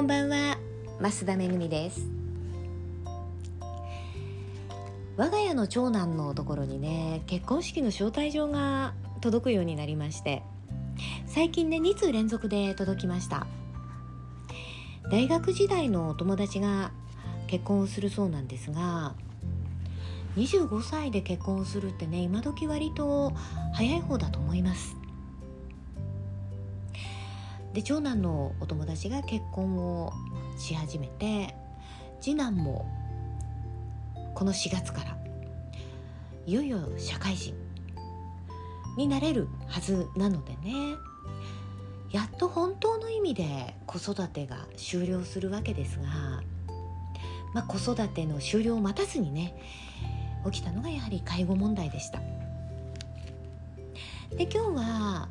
こんばんは。増田めぐみです。我が家の長男のところにね結婚式の招待状が届くようになりまして最近ね2通連続で届きました。大学時代のお友達が結婚をするそうなんですが25歳で結婚をするってね今時割と早い方だと思います。で長男のお友達が結婚をし始めて次男もこの4月からいよいよ社会人になれるはずなのでねやっと本当の意味で子育てが終了するわけですが、まあ、子育ての終了を待たずにね起きたのがやはり介護問題でした。で今日は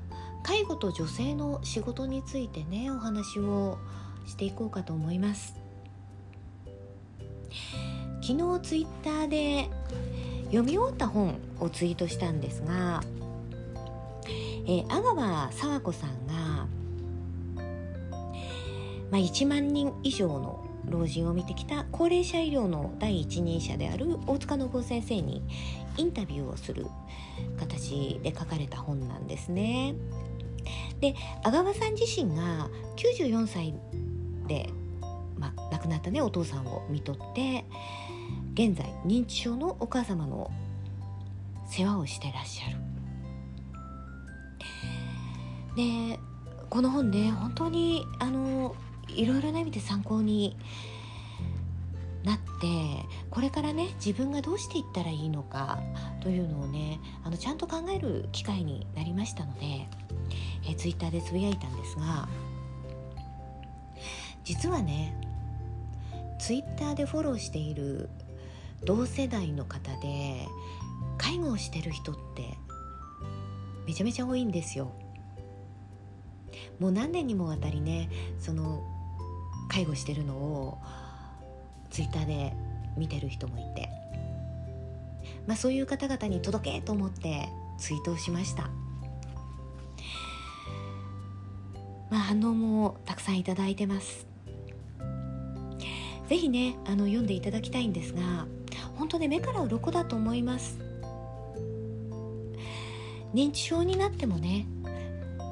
介護と女性の仕事についてねお話をしていこうかと思います昨日ツイッターで読み終わった本をツイートしたんですが、えー、阿川佐和子さんが、まあ、1万人以上の老人を見てきた高齢者医療の第一人者である大塚信夫先生にインタビューをする形で書かれた本なんですね。で阿川さん自身が94歳で、まあ、亡くなったねお父さんを看取って現在認知症のお母様の世話をしてらっしゃる。でこの本ね本当にあのいろいろな意味で参考になってこれからね自分がどうしていったらいいのかというのをねあのちゃんと考える機会になりましたのでえツイッターでつぶやいたんですが実はねツイッターでフォローしている同世代の方で介護をしてる人ってめちゃめちゃ多いんですよ。もう何年にもわたりねその介護してるのをツイッターで見てる人もいて、まあ、そういう方々に届けと思ってツイートをしました。まあ、反応もたくさんいただいてます。ぜひねあの読んでいただきたいんですが本当ね目から鱗だと思います。認知症になってもね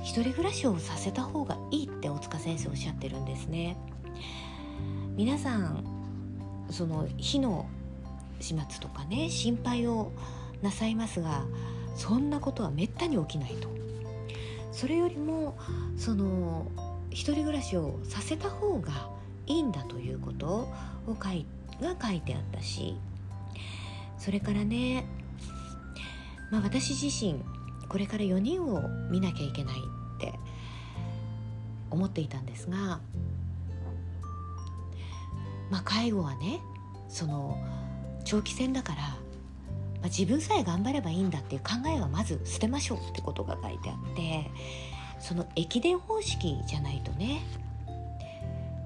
一人暮らしをさせた方がいいって大塚先生おっしゃってるんですね。皆さんその火の始末とかね心配をなさいますがそんなことはめったに起きないと。それよりもその一人暮らしをさせた方がいいんだということを書いが書いてあったしそれからね、まあ、私自身これから4人を見なきゃいけないって思っていたんですが、まあ、介護はねその長期戦だからあ、自分さえ頑張ればいいんだっていう考えはまず捨てましょうってことが書いてあってその駅伝方式じゃないとね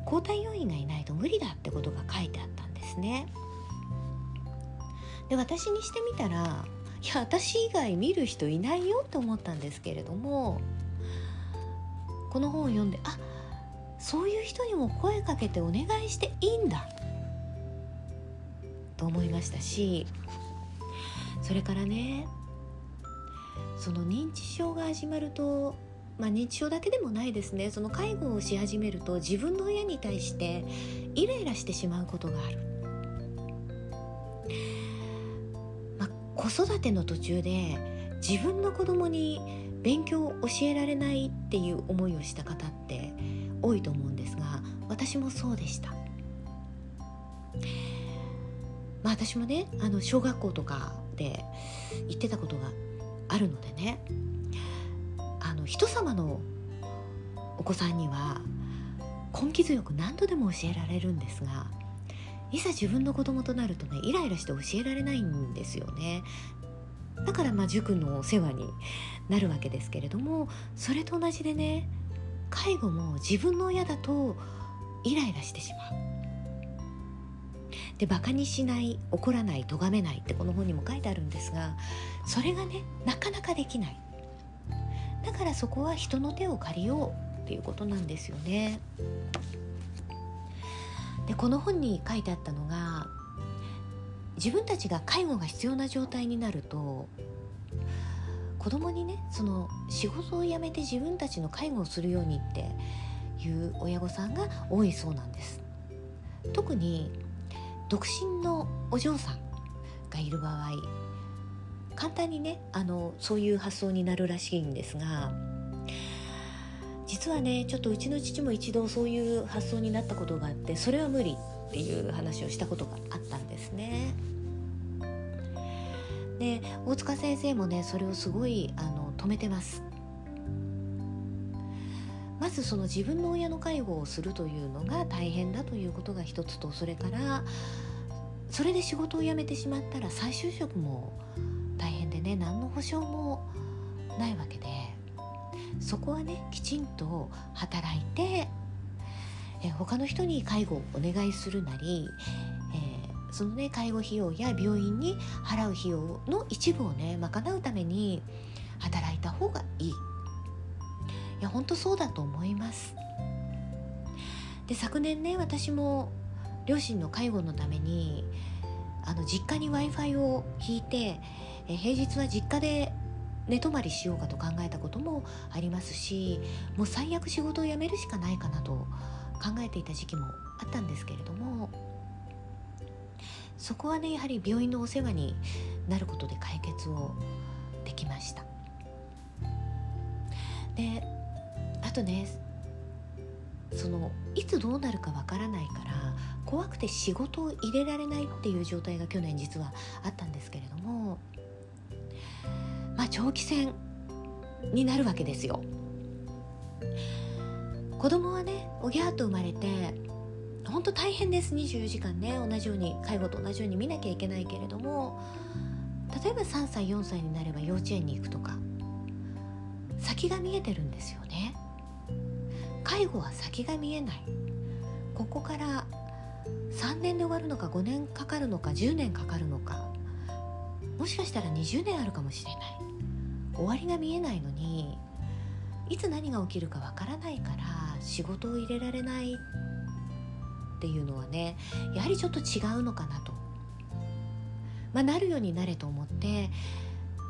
交代要員がいないと無理だってことが書いてあったんですね。で私にしてみたらいや私以外見る人いないよって思ったんですけれどもこの本を読んであそういう人にも声かけてお願いしていいんだと思いましたしそれからねその認知症が始まるとまあ、認知症だけでもないですねその介護をし始めると自分の親に対してイライラしてしまうことがある、まあ、子育ての途中で自分の子供に勉強を教えられないっていう思いをした方って多いと思うんですが私もそうでした。まあ、私もねあの小学校とかで言ってたことがあるのでね。あの人様のお子さんには根気強く何度でも教えられるんですがいざ自分の子供となるとねイライラして教えられないんですよね。だからまあ塾のお世話になるわけですけれどもそれと同じでね介護も自分の親だとイライラしてしまう。でバカにしない怒らない咎めないってこの本にも書いてあるんですがそれがねなかなかできない。だからそこは人の手を借りようっていうことなんですよね。でこの本に書いてあったのが自分たちが介護が必要な状態になると子供にねその仕事を辞めて自分たちの介護をするようにっていう親御さんが多いそうなんです。特に独身のお嬢さんがいる場合簡単にねあのそういう発想になるらしいんですが実はねちょっとうちの父も一度そういう発想になったことがあってそれは無理っていう話をしたことがあったんですね。で大塚先生もねそれをすごいあの止めてます。まずその自分の親の介護をするというのが大変だということが一つとそれからそれで仕事を辞めてしまったら再就職も大変でね何の保証もないわけでそこはねきちんと働いてえ他の人に介護をお願いするなり、えー、そのね介護費用や病院に払う費用の一部をね賄うために働いた方がいい。本当そうだと思います。で昨年ね私も両親の介護のためにあの実家に w i f i を引いて、え平日は実家で寝泊まりしようかと考えたこともありますしもう最悪仕事を辞めるしかないかなと考えていた時期もあったんですけれどもそこはねやはり病院のお世話になることで解決をできました。であとねそのいつどうなるかわからないから怖くて仕事を入れられないっていう状態が去年実はあったんですけれどもまあ長期戦になるわけですよ。子供はねおぎゃーと生まれて本当大変です24時間ね同じように介護と同じように見なきゃいけないけれども例えば3歳4歳になれば幼稚園に行くとか先が見えてるんですよね介護は先が見えないここから3年で終わるのか5年かかるのか10年かかるのかもしかしたら20年あるかもしれない終わりが見えないのにいつ何が起きるかわからないから仕事を入れられないっていうのはねやはりちょっと違うのかなと。まあ、なるようになれと思って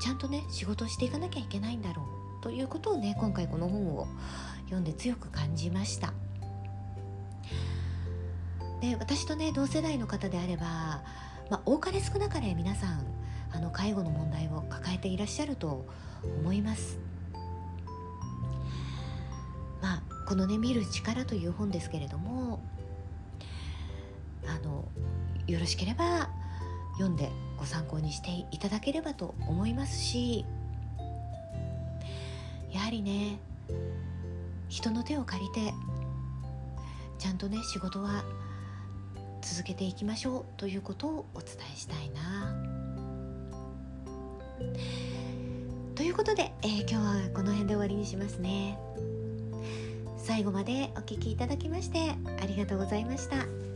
ちゃんとね仕事をしていかなきゃいけないんだろうということをね今回この本を読んで強く感じました。で私とね同世代の方であれば、まあ、多かれ少なかれ皆さんあの介護の問題を抱えていらっしゃると思います。まあこのね「見る力」という本ですけれどもあのよろしければ読んでご参考にしていただければと思いますしやはりね人の手を借りてちゃんとね仕事は続けていきましょうということをお伝えしたいな。ということで、えー、今日はこの辺で終わりにしますね。最後までお聴きいただきましてありがとうございました。